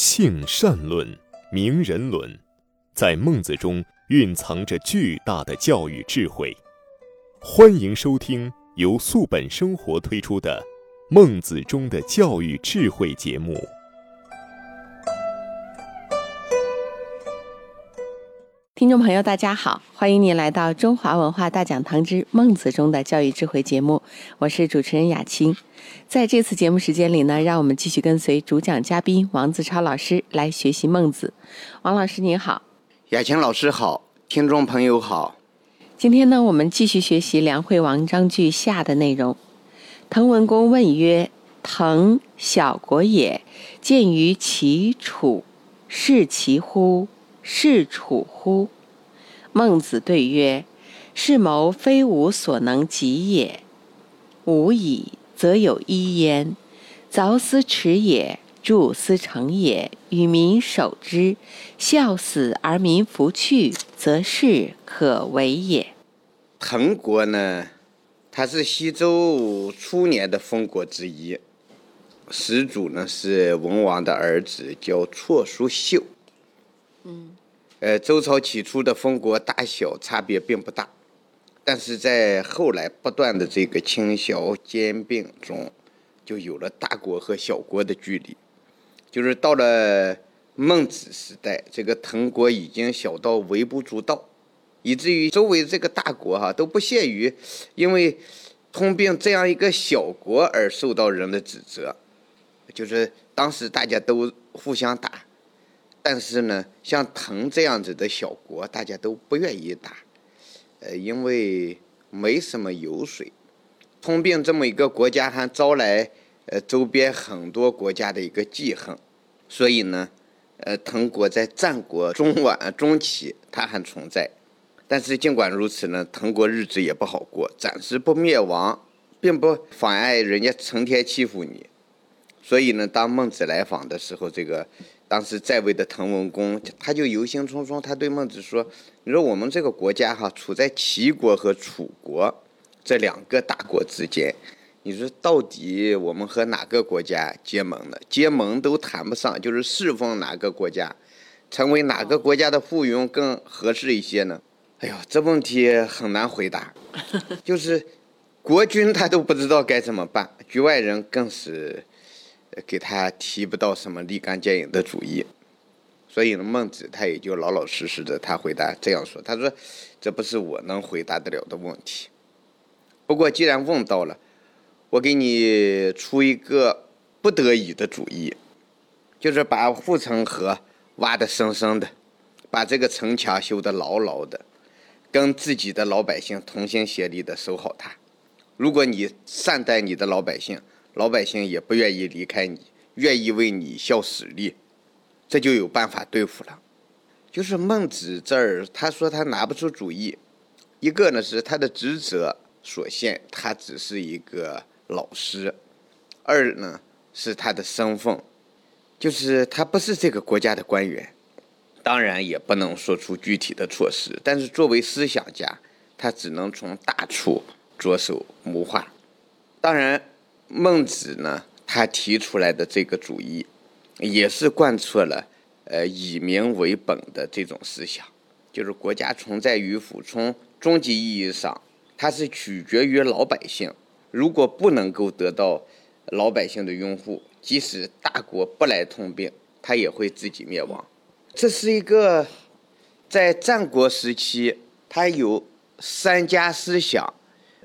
性善论、名人伦，在孟子中蕴藏着巨大的教育智慧。欢迎收听由素本生活推出的《孟子中的教育智慧》节目。听众朋友，大家好，欢迎您来到中华文化大讲堂之《孟子中的教育智慧》节目，我是主持人雅青。在这次节目时间里呢，让我们继续跟随主讲嘉宾王子超老师来学习孟子。王老师您好，雅青老师好，听众朋友好。今天呢，我们继续学习梁惠王章句下的内容。滕文公问曰：“滕小国也，见于齐楚，是其乎？”是楚乎？孟子对曰：“是谋非吾所能及也。吾以则有一焉。凿斯耻也，筑斯成也，与民守之，孝死而民弗去，则是可为也。”滕国呢，它是西周初年的封国之一，始祖呢是文王的儿子，叫辍叔秀。嗯。呃，周朝起初的封国大小差别并不大，但是在后来不断的这个倾销兼并中，就有了大国和小国的距离。就是到了孟子时代，这个滕国已经小到微不足道，以至于周围这个大国哈都不屑于因为通并这样一个小国而受到人的指责，就是当时大家都互相打。但是呢，像滕这样子的小国，大家都不愿意打，呃，因为没什么油水。通病这么一个国家，还招来呃周边很多国家的一个记恨，所以呢，呃，滕国在战国中晚中期它还存在。但是尽管如此呢，滕国日子也不好过，暂时不灭亡，并不妨碍人家成天欺负你。所以呢，当孟子来访的时候，这个。当时在位的滕文公，他就忧心忡忡，他对孟子说：“你说我们这个国家哈，处在齐国和楚国这两个大国之间，你说到底我们和哪个国家结盟呢？结盟都谈不上，就是侍奉哪个国家，成为哪个国家的附庸更合适一些呢？哎呦，这问题很难回答，就是国君他都不知道该怎么办，局外人更是。”给他提不到什么立竿见影的主意，所以呢，孟子他也就老老实实的，他回答这样说：“他说，这不是我能回答得了的问题。不过既然问到了，我给你出一个不得已的主意，就是把护城河挖得深深的，把这个城墙修得牢牢的，跟自己的老百姓同心协力的守好它。如果你善待你的老百姓。”老百姓也不愿意离开你，愿意为你效使力，这就有办法对付了。就是孟子这儿，他说他拿不出主意。一个呢是他的职责所限，他只是一个老师；二呢是他的身份，就是他不是这个国家的官员，当然也不能说出具体的措施。但是作为思想家，他只能从大处着手谋划。当然。孟子呢，他提出来的这个主义，也是贯彻了呃以民为本的这种思想，就是国家存在与否，从终极意义上，它是取决于老百姓。如果不能够得到老百姓的拥护，即使大国不来通病，它也会自己灭亡。这是一个在战国时期，他有三家思想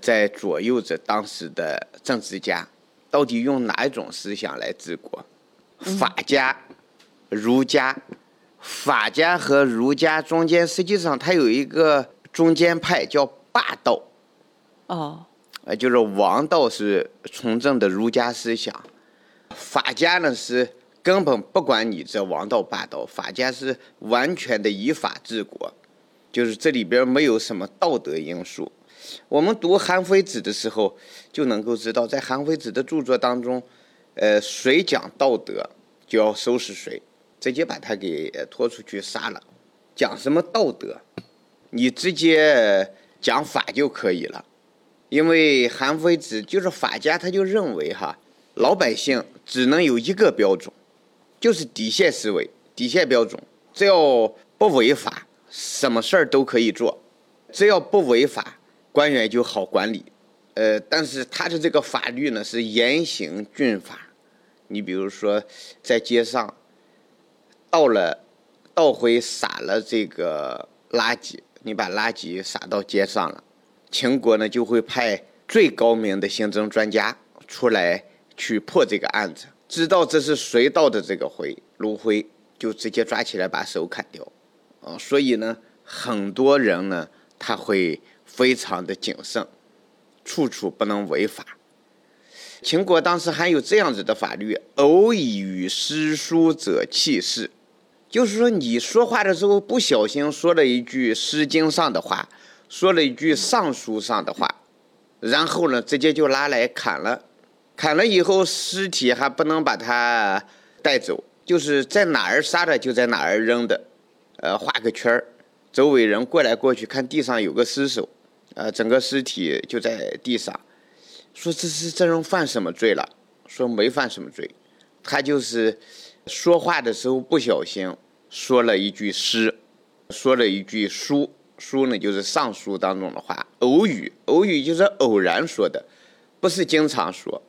在左右着当时的政治家。到底用哪一种思想来治国？法家、儒家，法家和儒家中间，实际上它有一个中间派叫霸道。哦，呃，就是王道是从政的儒家思想，法家呢是根本不管你这王道霸道，法家是完全的以法治国，就是这里边没有什么道德因素。我们读韩非子的时候，就能够知道，在韩非子的著作当中，呃，谁讲道德就要收拾谁，直接把他给拖出去杀了。讲什么道德，你直接讲法就可以了。因为韩非子就是法家，他就认为哈，老百姓只能有一个标准，就是底线思维、底线标准，只要不违法，什么事儿都可以做；只要不违法，官员就好管理。呃，但是他的这个法律呢是严刑峻法。你比如说，在街上倒了、倒回撒了这个垃圾，你把垃圾撒到街上了，秦国呢就会派最高明的刑侦专家出来去破这个案子。知道这是谁倒的这个灰炉灰，就直接抓起来把手砍掉。啊，所以呢，很多人呢他会非常的谨慎，处处不能违法。秦国当时还有这样子的法律：偶以与诗书者弃市，就是说你说话的时候不小心说了一句《诗经》上的话，说了一句《尚书》上的话，然后呢，直接就拉来砍了。砍了以后，尸体还不能把它带走，就是在哪儿杀的就在哪儿扔的，呃，画个圈儿，周围人过来过去看地上有个尸首，呃，整个尸体就在地上，说这是这人犯什么罪了？说没犯什么罪，他就是说话的时候不小心说了一句诗，说了一句书，书呢就是尚书当中的话，偶语，偶语就是偶然说的，不是经常说。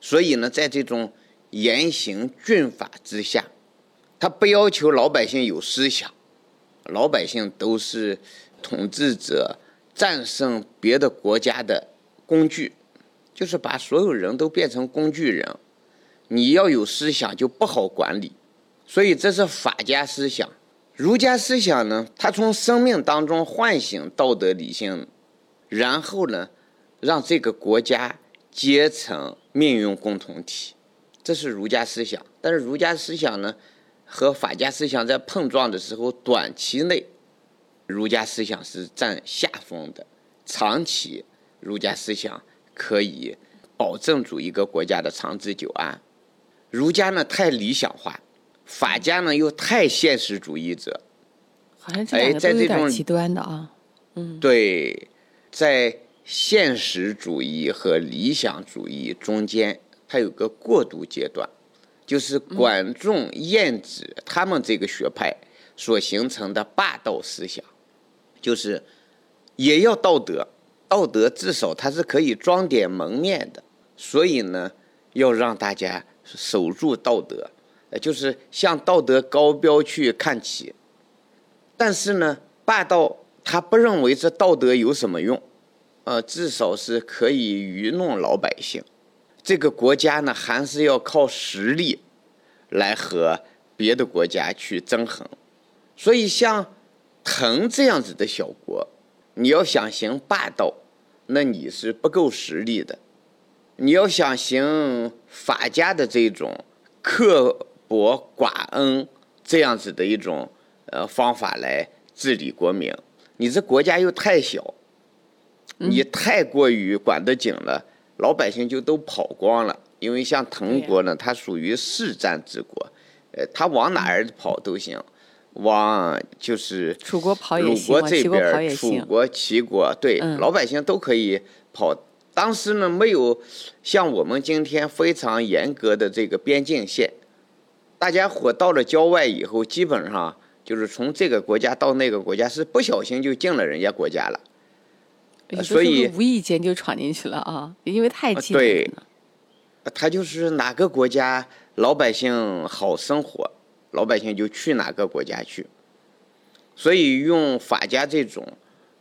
所以呢，在这种严刑峻法之下，他不要求老百姓有思想，老百姓都是统治者战胜别的国家的工具，就是把所有人都变成工具人。你要有思想就不好管理，所以这是法家思想。儒家思想呢，他从生命当中唤醒道德理性，然后呢，让这个国家阶层。命运共同体，这是儒家思想。但是儒家思想呢，和法家思想在碰撞的时候，短期内儒家思想是占下风的；长期儒家思想可以保证住一个国家的长治久安。儒家呢太理想化，法家呢又太现实主义者。好像这两个都有点极端的啊。嗯，对，在。现实主义和理想主义中间，它有个过渡阶段，就是管仲、晏子他们这个学派所形成的霸道思想，就是也要道德，道德至少它是可以装点门面的，所以呢，要让大家守住道德，呃，就是向道德高标去看齐。但是呢，霸道他不认为这道德有什么用。呃，至少是可以愚弄老百姓。这个国家呢，还是要靠实力来和别的国家去争衡。所以，像滕这样子的小国，你要想行霸道，那你是不够实力的。你要想行法家的这种刻薄寡恩这样子的一种呃方法来治理国民，你这国家又太小。你太过于管得紧了，老百姓就都跑光了。因为像滕国呢，它属于市战之国，呃，他往哪儿跑都行，往就是楚国跑也行，这边楚国、齐国，对，老百姓都可以跑。当时呢，没有像我们今天非常严格的这个边境线，大家伙到了郊外以后，基本上就是从这个国家到那个国家，是不小心就进了人家国家了。所以无意间就闯进去了啊，因为太近了。对，他就是哪个国家老百姓好生活，老百姓就去哪个国家去。所以用法家这种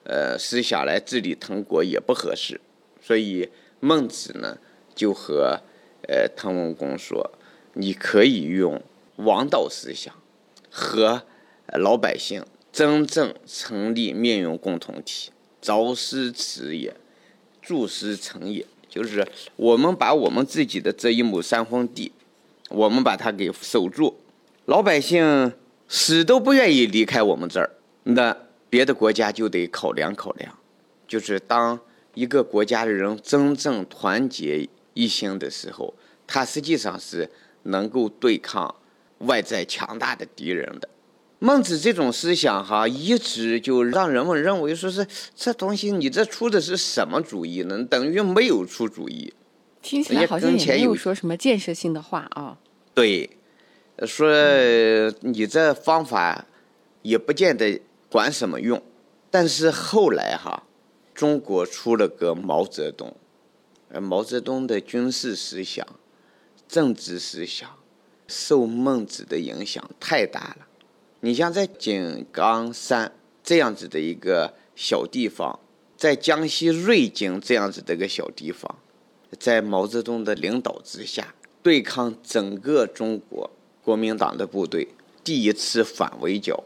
呃思想来治理滕国也不合适。所以孟子呢就和呃滕文公说：“你可以用王道思想和老百姓真正成立命运共同体。”凿师辞也，筑师成也，就是我们把我们自己的这一亩三分地，我们把它给守住，老百姓死都不愿意离开我们这儿，那别的国家就得考量考量。就是当一个国家的人真正团结一心的时候，他实际上是能够对抗外在强大的敌人的。孟子这种思想哈，一直就让人们认为说是这东西，你这出的是什么主意呢？等于没有出主意。听起来好像也没有说什么建设性的话啊。对，说你这方法也不见得管什么用。但是后来哈，中国出了个毛泽东，而毛泽东的军事思想、政治思想受孟子的影响太大了。你像在井冈山这样子的一个小地方，在江西瑞金这样子的一个小地方，在毛泽东的领导之下，对抗整个中国国民党的部队，第一次反围剿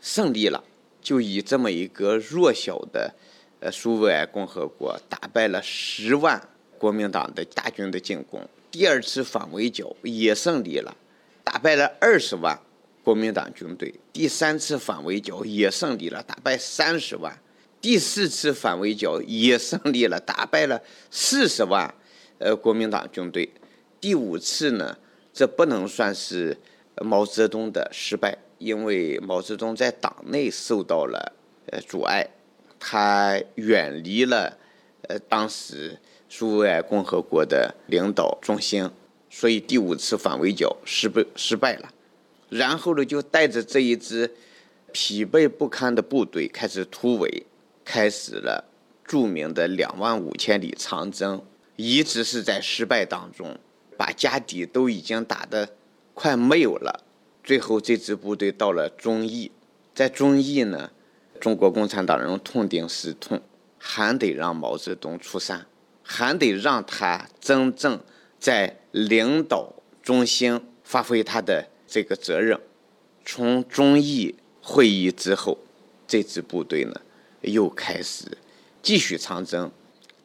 胜利了，就以这么一个弱小的呃苏维埃共和国打败了十万国民党的大军的进攻。第二次反围剿也胜利了，打败了二十万。国民党军队第三次反围剿也胜利了，打败三十万；第四次反围剿也胜利了，打败了四十万。呃，国民党军队第五次呢，这不能算是毛泽东的失败，因为毛泽东在党内受到了呃阻碍，他远离了呃当时苏维埃共和国的领导中心，所以第五次反围剿失败失败了。然后呢，就带着这一支疲惫不堪的部队开始突围，开始了著名的两万五千里长征。一直是在失败当中，把家底都已经打得快没有了。最后这支部队到了遵义，在遵义呢，中国共产党人痛定思痛，还得让毛泽东出山，还得让他真正在领导中心发挥他的。这个责任，从遵义会议之后，这支部队呢又开始继续长征，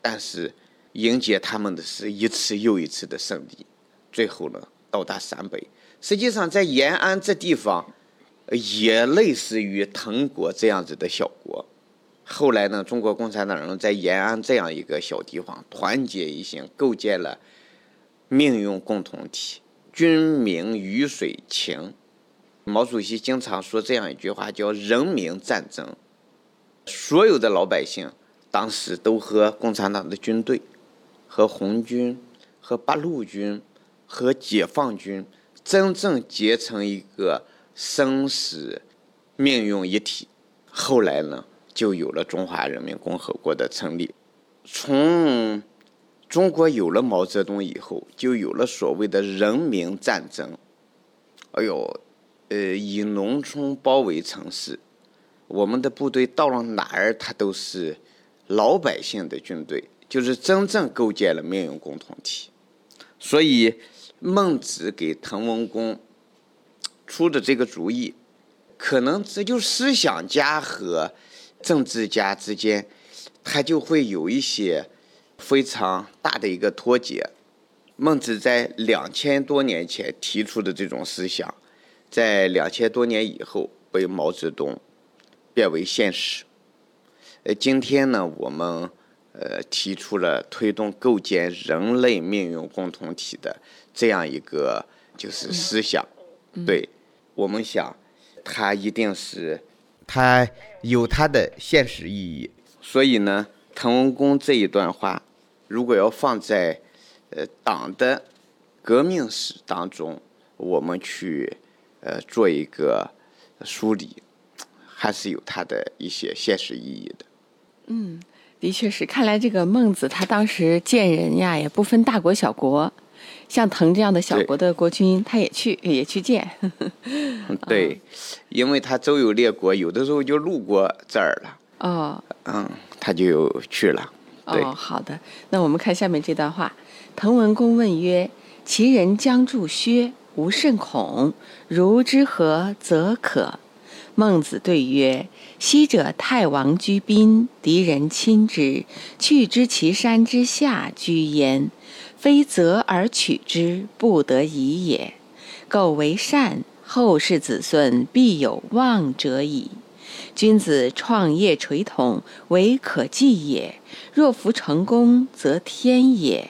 但是迎接他们的是一次又一次的胜利，最后呢到达陕北。实际上，在延安这地方，也类似于滕国这样子的小国。后来呢，中国共产党人在延安这样一个小地方团结一心，构建了命运共同体。军民鱼水情，毛主席经常说这样一句话，叫“人民战争”。所有的老百姓当时都和共产党的军队、和红军、和八路军、和解放军真正结成一个生死命运一体。后来呢，就有了中华人民共和国的成立。从中国有了毛泽东以后，就有了所谓的人民战争。哎呦，呃，以农村包围城市，我们的部队到了哪儿，他都是老百姓的军队，就是真正构建了命运共同体。所以，孟子给滕文公出的这个主意，可能这就思想家和政治家之间，他就会有一些。非常大的一个脱节。孟子在两千多年前提出的这种思想，在两千多年以后被毛泽东变为现实。呃，今天呢，我们呃提出了推动构建人类命运共同体的这样一个就是思想。对，我们想，它一定是它有它的现实意义。所以呢，滕文公这一段话。如果要放在，呃，党的革命史当中，我们去，呃，做一个梳理，还是有它的一些现实意义的。嗯，的确是。看来这个孟子他当时见人呀，也不分大国小国，像滕这样的小国的国君，他也去也去见。对，因为他周游列国，有的时候就路过这儿了。哦。嗯，他就去了。哦，好的。那我们看下面这段话：滕文公问曰：“其人将助薛，吾甚恐。如之何则可？”孟子对曰：“昔者太王居宾，敌人亲之，去之其山之下居焉，非择而取之，不得已也。苟为善，后世子孙必有望者矣。”君子创业垂统，唯可计也；若夫成功，则天也。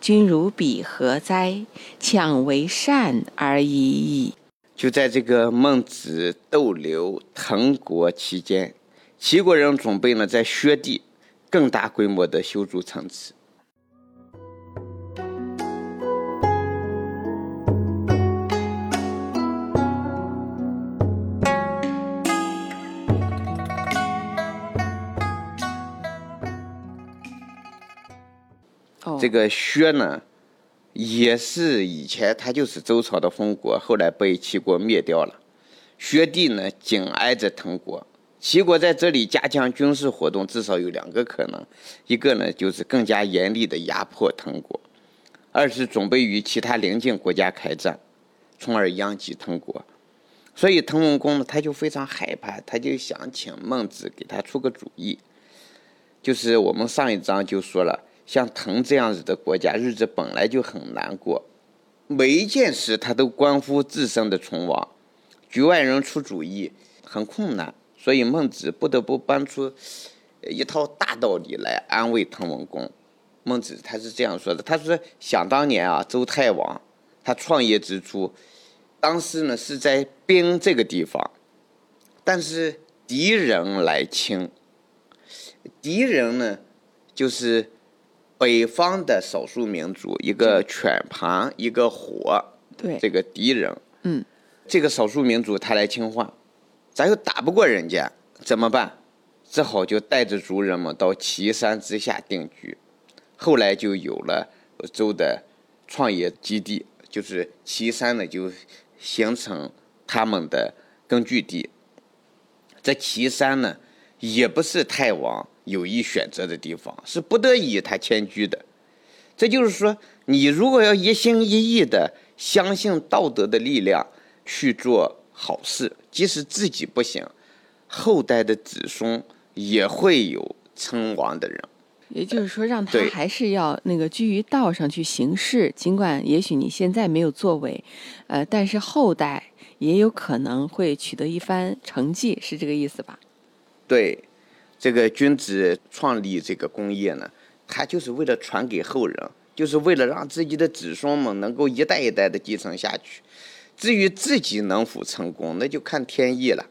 君如彼何哉？强为善而已矣。就在这个孟子逗留滕国期间，齐国人准备呢在薛地更大规模的修筑城池。这个薛呢，也是以前他就是周朝的封国，后来被齐国灭掉了。薛地呢，紧挨着滕国。齐国在这里加强军事活动，至少有两个可能：一个呢，就是更加严厉的压迫滕国；二是准备与其他邻近国家开战，从而殃及滕国。所以滕文公呢，他就非常害怕，他就想请孟子给他出个主意。就是我们上一章就说了，像滕这样子的国家，日子本来就很难过，每一件事他都关乎自身的存亡，局外人出主意很困难。所以孟子不得不搬出一套大道理来安慰滕文公。孟子他是这样说的：“他说，想当年啊，周太王他创业之初，当时呢是在兵这个地方，但是敌人来侵。敌人呢就是北方的少数民族，一个犬旁，一个火，对，这个敌人，嗯，这个少数民族他来侵犯。”咱又打不过人家，怎么办？只好就带着族人们到岐山之下定居。后来就有了周的创业基地，就是岐山呢，就形成他们的根据地。这岐山呢，也不是太王有意选择的地方，是不得已他迁居的。这就是说，你如果要一心一意的相信道德的力量去做好事。即使自己不行，后代的子孙也会有称王的人。也就是说，让他还是要那个居于道上去行事，尽管也许你现在没有作为，呃，但是后代也有可能会取得一番成绩，是这个意思吧？对，这个君子创立这个工业呢，他就是为了传给后人，就是为了让自己的子孙们能够一代一代的继承下去。至于自己能否成功，那就看天意了。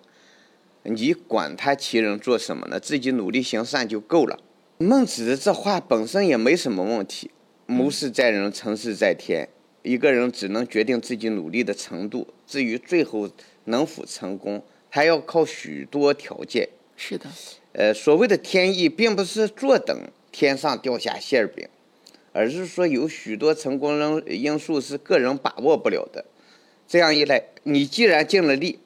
你管他其人做什么呢？自己努力行善就够了。孟子的这话本身也没什么问题。谋事在人，成事在天。一个人只能决定自己努力的程度，至于最后能否成功，还要靠许多条件。是的。呃，所谓的天意，并不是坐等天上掉下馅饼，而是说有许多成功因因素是个人把握不了的。这样一来，你既然尽了力，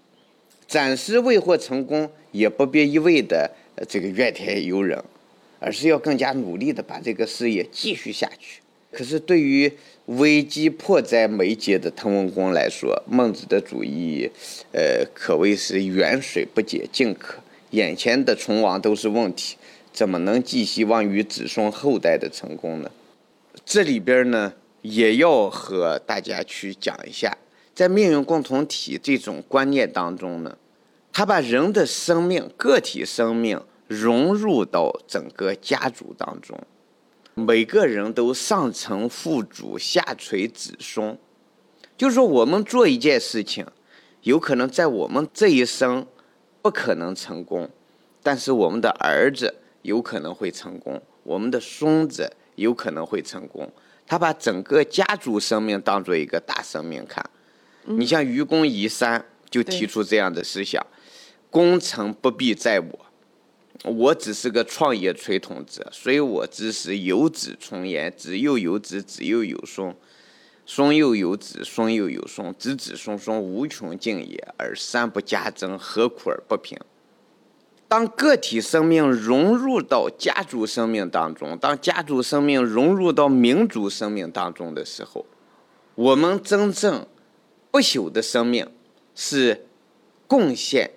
暂时未获成功，也不必一味的这个怨天尤人，而是要更加努力的把这个事业继续下去。可是对于危机迫在眉睫的滕文公来说，孟子的主意，呃，可谓是远水不解近渴。眼前的存亡都是问题，怎么能寄希望于子孙后代的成功呢？这里边呢，也要和大家去讲一下。在命运共同体这种观念当中呢，他把人的生命、个体生命融入到整个家族当中，每个人都上承父主，下垂子孙。就是说，我们做一件事情，有可能在我们这一生不可能成功，但是我们的儿子有可能会成功，我们的孙子有可能会成功。他把整个家族生命当做一个大生命看。你像愚公移山就提出这样的思想：功成不必在我，我只是个创业吹筒者，虽我之时有子从言，子又有子，子又有孙，孙又有子，孙又有孙，子子孙孙无穷尽也，而三不加增，何苦而不平？当个体生命融入到家族生命当中，当家族生命融入到民族生命当中的时候，我们真正。不朽的生命是贡献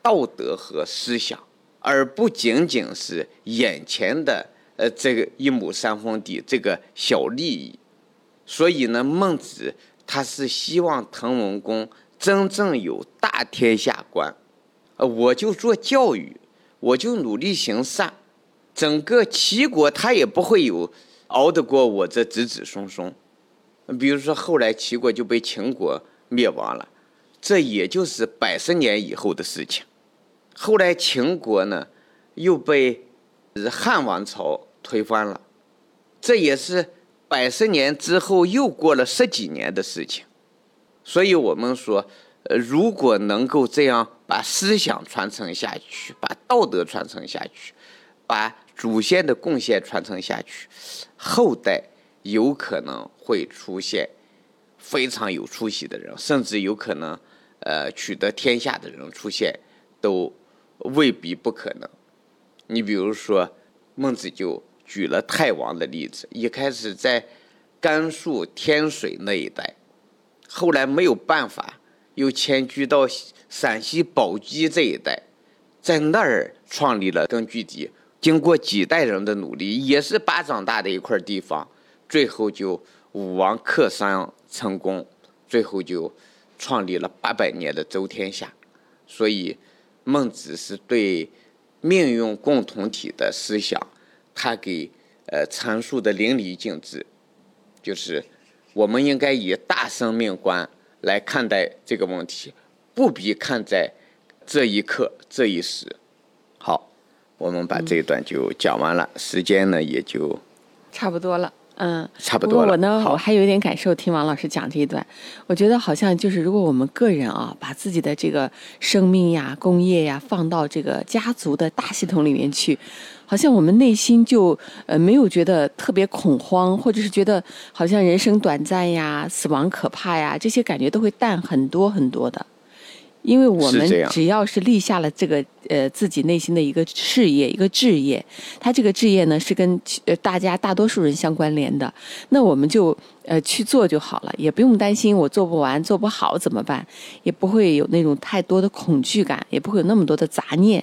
道德和思想，而不仅仅是眼前的呃这个一亩三分地这个小利益。所以呢，孟子他是希望滕文公真正有大天下观，呃，我就做教育，我就努力行善，整个齐国他也不会有熬得过我这子子孙孙。比如说后来齐国就被秦国。灭亡了，这也就是百十年以后的事情。后来秦国呢，又被汉王朝推翻了，这也是百十年之后又过了十几年的事情。所以我们说，呃，如果能够这样把思想传承下去，把道德传承下去，把祖先的贡献传承下去，后代有可能会出现非常有出息的人，甚至有可能呃取得天下的人出现，都未必不可能。你比如说，孟子就举了太王的例子，一开始在甘肃天水那一带，后来没有办法，又迁居到陕西宝鸡这一带，在那儿创立了根据地。经过几代人的努力，也是巴掌大的一块地方，最后就武王克商成功，最后就创立了八百年的周天下。所以，孟子是对。命运共同体的思想，他给呃阐述的淋漓尽致，就是我们应该以大生命观来看待这个问题，不必看在这一刻这一时。好，我们把这一段就讲完了，时间呢也就差不多了。嗯，差不多了。我呢，我还有一点感受，听王老师讲这一段，我觉得好像就是，如果我们个人啊，把自己的这个生命呀、工业呀放到这个家族的大系统里面去，好像我们内心就呃没有觉得特别恐慌，或者是觉得好像人生短暂呀、死亡可怕呀，这些感觉都会淡很多很多的。因为我们只要是立下了这个呃自己内心的一个事业一个志业，它这个志业呢是跟呃大家大多数人相关联的，那我们就呃去做就好了，也不用担心我做不完做不好怎么办，也不会有那种太多的恐惧感，也不会有那么多的杂念。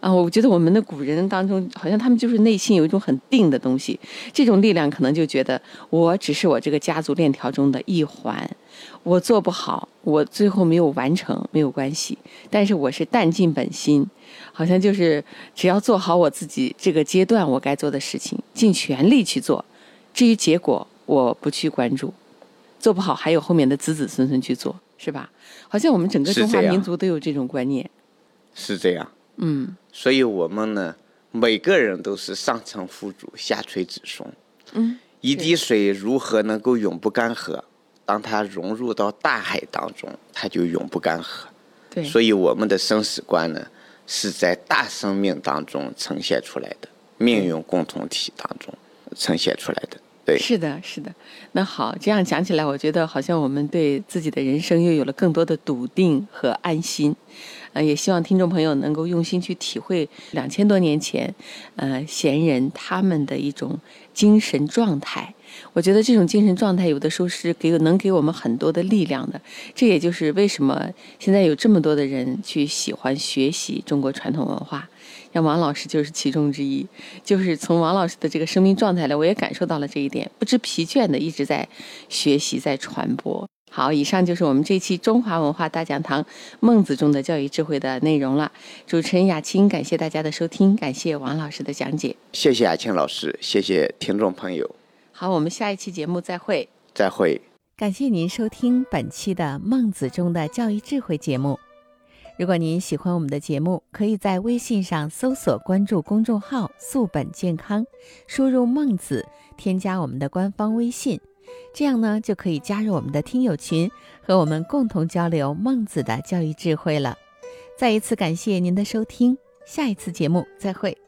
啊，我觉得我们的古人当中，好像他们就是内心有一种很定的东西，这种力量可能就觉得我只是我这个家族链条中的一环，我做不好，我最后没有完成没有关系，但是我是淡尽本心，好像就是只要做好我自己这个阶段我该做的事情，尽全力去做，至于结果我不去关注，做不好还有后面的子子孙孙去做，是吧？好像我们整个中华民族都有这种观念，是这样。嗯，所以我们呢，每个人都是上层富主，下垂子孙。嗯，一滴水如何能够永不干涸？当它融入到大海当中，它就永不干涸。对，所以我们的生死观呢，是在大生命当中呈现出来的，命运共同体当中呈现出来的。对，是的，是的。那好，这样讲起来，我觉得好像我们对自己的人生又有了更多的笃定和安心。呃，也希望听众朋友能够用心去体会两千多年前，呃，贤人他们的一种精神状态。我觉得这种精神状态有的时候是给能给我们很多的力量的。这也就是为什么现在有这么多的人去喜欢学习中国传统文化，像王老师就是其中之一。就是从王老师的这个生命状态来，我也感受到了这一点，不知疲倦的一直在学习，在传播。好，以上就是我们这期中华文化大讲堂《孟子》中的教育智慧的内容了。主持人雅青，感谢大家的收听，感谢王老师的讲解。谢谢雅青老师，谢谢听众朋友。好，我们下一期节目再会。再会。感谢您收听本期的《孟子》中的教育智慧节目。如果您喜欢我们的节目，可以在微信上搜索关注公众号“素本健康”，输入“孟子”，添加我们的官方微信。这样呢，就可以加入我们的听友群，和我们共同交流孟子的教育智慧了。再一次感谢您的收听，下一次节目再会。